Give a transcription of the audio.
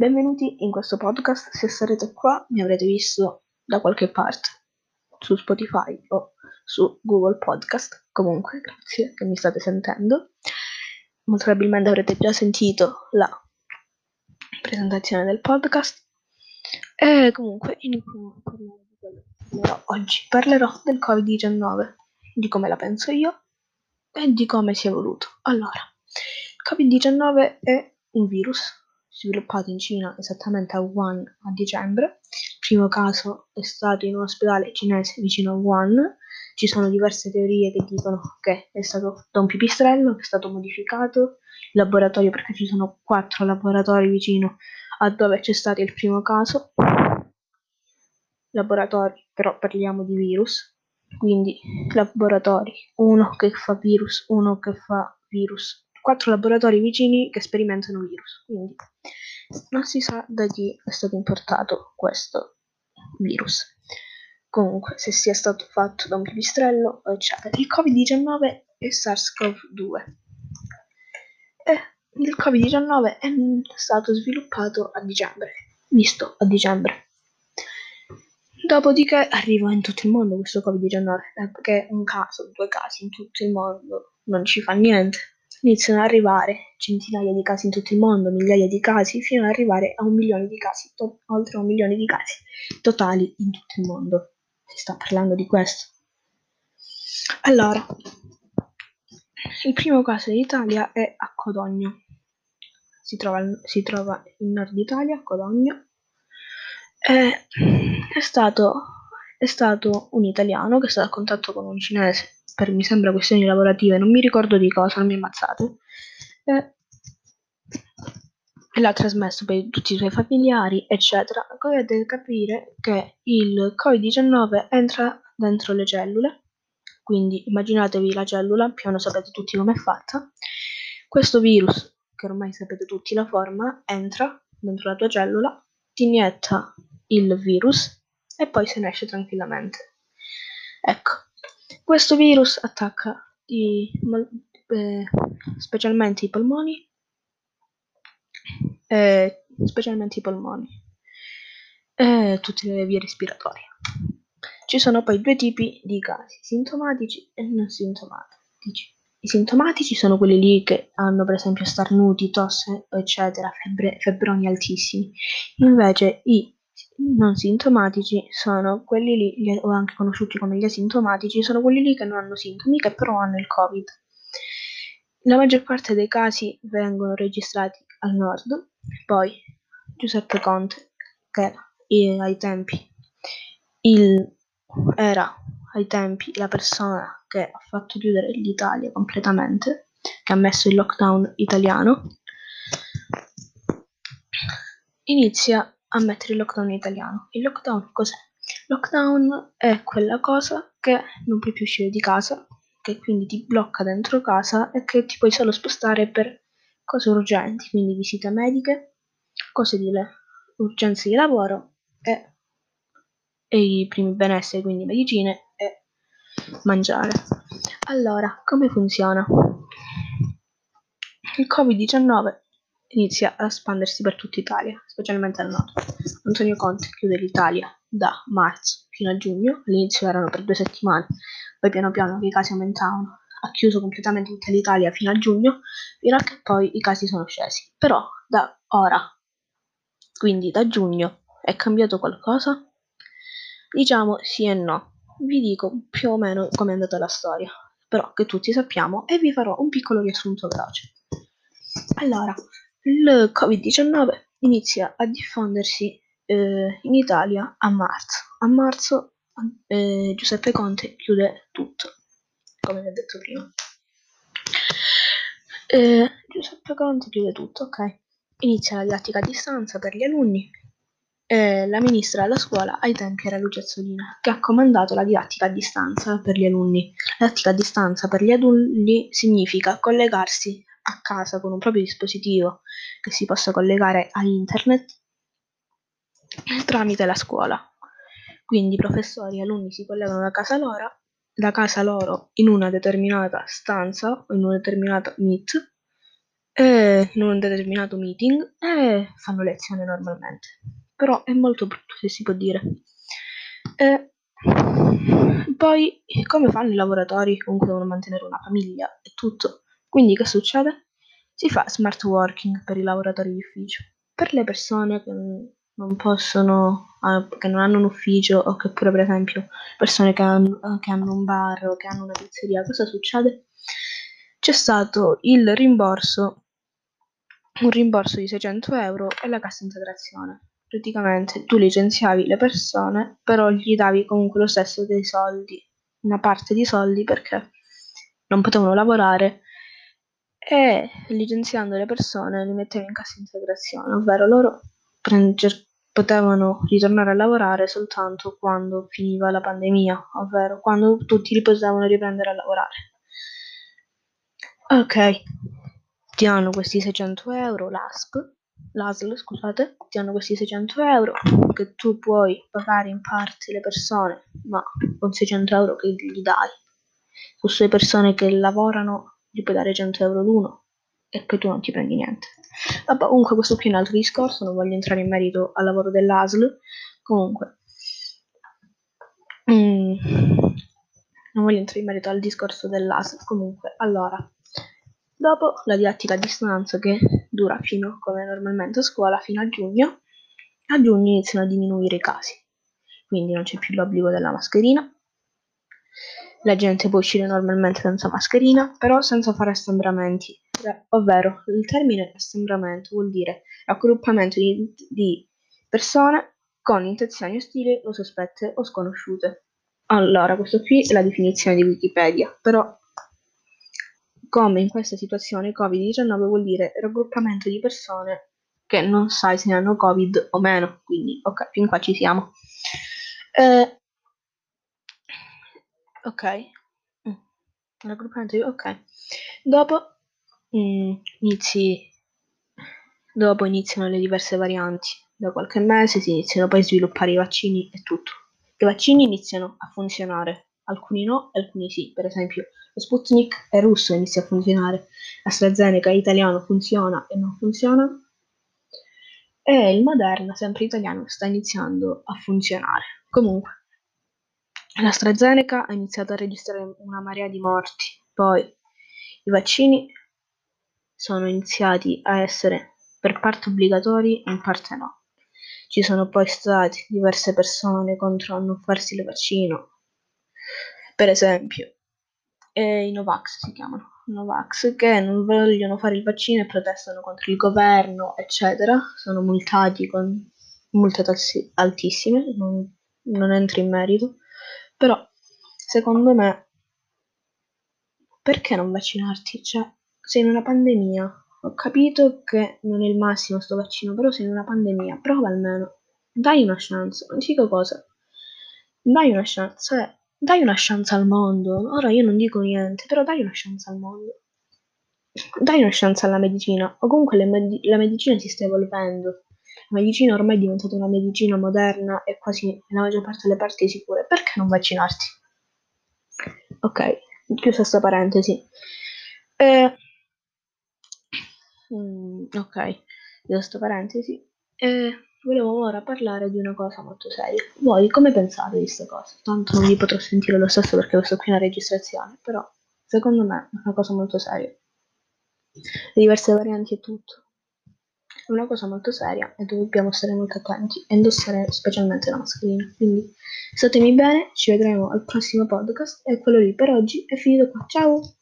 Benvenuti in questo podcast. Se sarete qua mi avrete visto da qualche parte su Spotify o su Google Podcast. Comunque, grazie che mi state sentendo. Molto probabilmente avrete già sentito la presentazione del podcast. E comunque iniziamo a parlare di quello oggi. Parlerò del Covid-19, di come la penso io e di come si è evoluto. Allora, il Covid-19 è un virus sviluppato in Cina esattamente a Wuhan a dicembre. Il primo caso è stato in un ospedale cinese vicino a Wuhan. Ci sono diverse teorie che dicono che è stato da un pipistrello, che è stato modificato il laboratorio perché ci sono quattro laboratori vicino a dove c'è stato il primo caso. Laboratori, però parliamo di virus, quindi laboratori, uno che fa virus, uno che fa virus, quattro laboratori vicini che sperimentano virus. Quindi non si sa da chi è stato importato questo virus. Comunque, se sia stato fatto da un pipistrello, eccetera. Il Covid-19 è SARS-CoV-2. E il Covid-19 è stato sviluppato a dicembre, visto a dicembre. Dopodiché arriva in tutto il mondo questo Covid-19, perché un caso, due casi in tutto il mondo non ci fa niente iniziano ad arrivare centinaia di casi in tutto il mondo, migliaia di casi, fino ad arrivare a un milione di casi, to- oltre un milione di casi totali in tutto il mondo. Si sta parlando di questo. Allora, il primo caso in Italia è a Codogno. Si trova, si trova in nord Italia, a Codogno. È, è, stato, è stato un italiano che è stato a contatto con un cinese per mi sembra questioni lavorative, non mi ricordo di cosa, non mi ammazzate. E, e l'ha trasmesso per tutti i suoi familiari, eccetera. Dovete capire che il Covid-19 entra dentro le cellule, quindi immaginatevi la cellula, più o meno sapete tutti com'è fatta. Questo virus, che ormai sapete tutti la forma, entra dentro la tua cellula, ti inietta il virus e poi se ne esce tranquillamente. Ecco, questo virus attacca i, eh, specialmente i polmoni, eh, specialmente i polmoni e tutte le vie respiratorie. Ci sono poi due tipi di casi, sintomatici e non sintomatici. I sintomatici sono quelli lì che hanno per esempio starnuti, tosse, eccetera, febbre, febbroni altissimi. Invece i non sintomatici sono quelli lì, o anche conosciuti come gli asintomatici, sono quelli lì che non hanno sintomi, che però hanno il Covid. La maggior parte dei casi vengono registrati al nord, poi Giuseppe Conte, che ai tempi il, era ai tempi la persona che ha fatto chiudere l'Italia completamente, che ha messo il lockdown italiano, inizia a mettere il lockdown in italiano. Il lockdown cos'è? Lockdown è quella cosa che non puoi più uscire di casa, che quindi ti blocca dentro casa e che ti puoi solo spostare per cose urgenti, quindi visite mediche, cose di le urgenze di lavoro e, e i primi benesseri, quindi medicine e mangiare. Allora, come funziona? Il Covid-19 inizia a espandersi per tutta Italia, specialmente al nord. Antonio Conte chiude l'Italia da marzo fino a giugno, all'inizio erano per due settimane, poi piano piano i casi aumentavano, ha chiuso completamente tutta l'Italia fino a giugno, fino a che poi i casi sono scesi. Però da ora, quindi da giugno, è cambiato qualcosa? Diciamo sì e no. Vi dico più o meno come è andata la storia, però che tutti sappiamo e vi farò un piccolo riassunto veloce. Allora, il Covid-19 inizia a diffondersi eh, in Italia a marzo. A marzo eh, Giuseppe Conte chiude tutto, come vi ho detto prima. Eh, Giuseppe Conte chiude tutto, ok. Inizia la didattica a distanza per gli alunni. la ministra della scuola ai tempi era Lucia Azzolina, che ha comandato la didattica a distanza per gli alunni. La didattica a distanza per gli adulti significa collegarsi a casa con un proprio dispositivo che si possa collegare a internet tramite la scuola. Quindi professori e alunni si collegano da casa loro, da casa loro in una determinata stanza in una determinata meet in un determinato meeting e fanno lezione normalmente. Però è molto brutto, se si può dire. E poi, come fanno i lavoratori? Comunque devono mantenere una famiglia e tutto. Quindi che succede? Si fa smart working per i lavoratori di ufficio. Per le persone che non possono, eh, che non hanno un ufficio o che pure per esempio persone che hanno, che hanno un bar o che hanno una pizzeria, cosa succede? C'è stato il rimborso, un rimborso di 600 euro e la cassa integrazione. Praticamente tu licenziavi le persone, però gli davi comunque lo stesso dei soldi, una parte di soldi perché non potevano lavorare e licenziando le persone li mettevi in cassa integrazione, ovvero loro prend- potevano ritornare a lavorare soltanto quando finiva la pandemia, ovvero quando tutti potevano riprendere a lavorare. Ok, ti hanno questi 600 euro, l'ASP, l'ASL, scusate, ti hanno questi 600 euro che tu puoi pagare in parte le persone, ma con 600 euro che gli dai. Queste persone che lavorano gli puoi dare 100 euro l'uno e poi tu non ti prendi niente. Vabbè, comunque questo qui è un altro discorso, non voglio entrare in merito al lavoro dell'ASL. Comunque, mm, non voglio entrare in merito al discorso dell'ASL. Comunque, allora, dopo la didattica a distanza che dura fino, come normalmente a scuola, fino a giugno, a giugno iniziano a diminuire i casi. Quindi non c'è più l'obbligo della mascherina, la gente può uscire normalmente senza mascherina, però senza fare assembramenti, ovvero il termine assembramento vuol dire raggruppamento di, di persone con intenzioni ostili o sospette o sconosciute. Allora, questo qui è la definizione di Wikipedia, però come in questa situazione Covid-19 vuol dire raggruppamento di persone che non sai se hanno Covid o meno, quindi ok, fin qua ci siamo. Eh, ok, mm. raggruppamento di... ok. Dopo mm, inizi, dopo iniziano le diverse varianti. Da qualche mese si iniziano poi a sviluppare i vaccini e tutto. I vaccini iniziano a funzionare, alcuni no, alcuni sì. Per esempio, lo Sputnik è russo, inizia a funzionare. AstraZeneca è italiano, funziona e non funziona. E il Moderna, sempre italiano, sta iniziando a funzionare. Comunque, l'AstraZeneca ha iniziato a registrare una marea di morti. Poi i vaccini sono iniziati a essere per parte obbligatori e in parte no. Ci sono poi state diverse persone contro a non farsi il vaccino. Per esempio, eh, i Novax si chiamano, Novax, che non vogliono fare il vaccino e protestano contro il governo, eccetera. Sono multati con multe altissime, non, non entro in merito. Però, secondo me, perché non vaccinarti? Cioè, sei in una pandemia. Ho capito che non è il massimo sto vaccino, però sei in una pandemia. Prova almeno. Dai una chance. Non dico cosa. Dai una chance. Cioè, dai una chance al mondo. Ora io non dico niente, però dai una chance al mondo. Dai una chance alla medicina. O comunque med- la medicina si sta evolvendo. La medicina ormai è diventata una medicina moderna e quasi nella maggior parte delle parti sicure. Perché non vaccinarti? Ok, chiusa sta parentesi. Eh, Mm, ok, questa parentesi. E volevo ora parlare di una cosa molto seria. Voi come pensate di questa cosa? Tanto non vi potrò sentire lo stesso perché questo qui una registrazione, però secondo me è una cosa molto seria. Le diverse varianti e tutto. È una cosa molto seria e dobbiamo stare molto attenti e indossare specialmente la mascherina. Quindi statemi bene, ci vedremo al prossimo podcast e quello lì per oggi è finito qua. Ciao!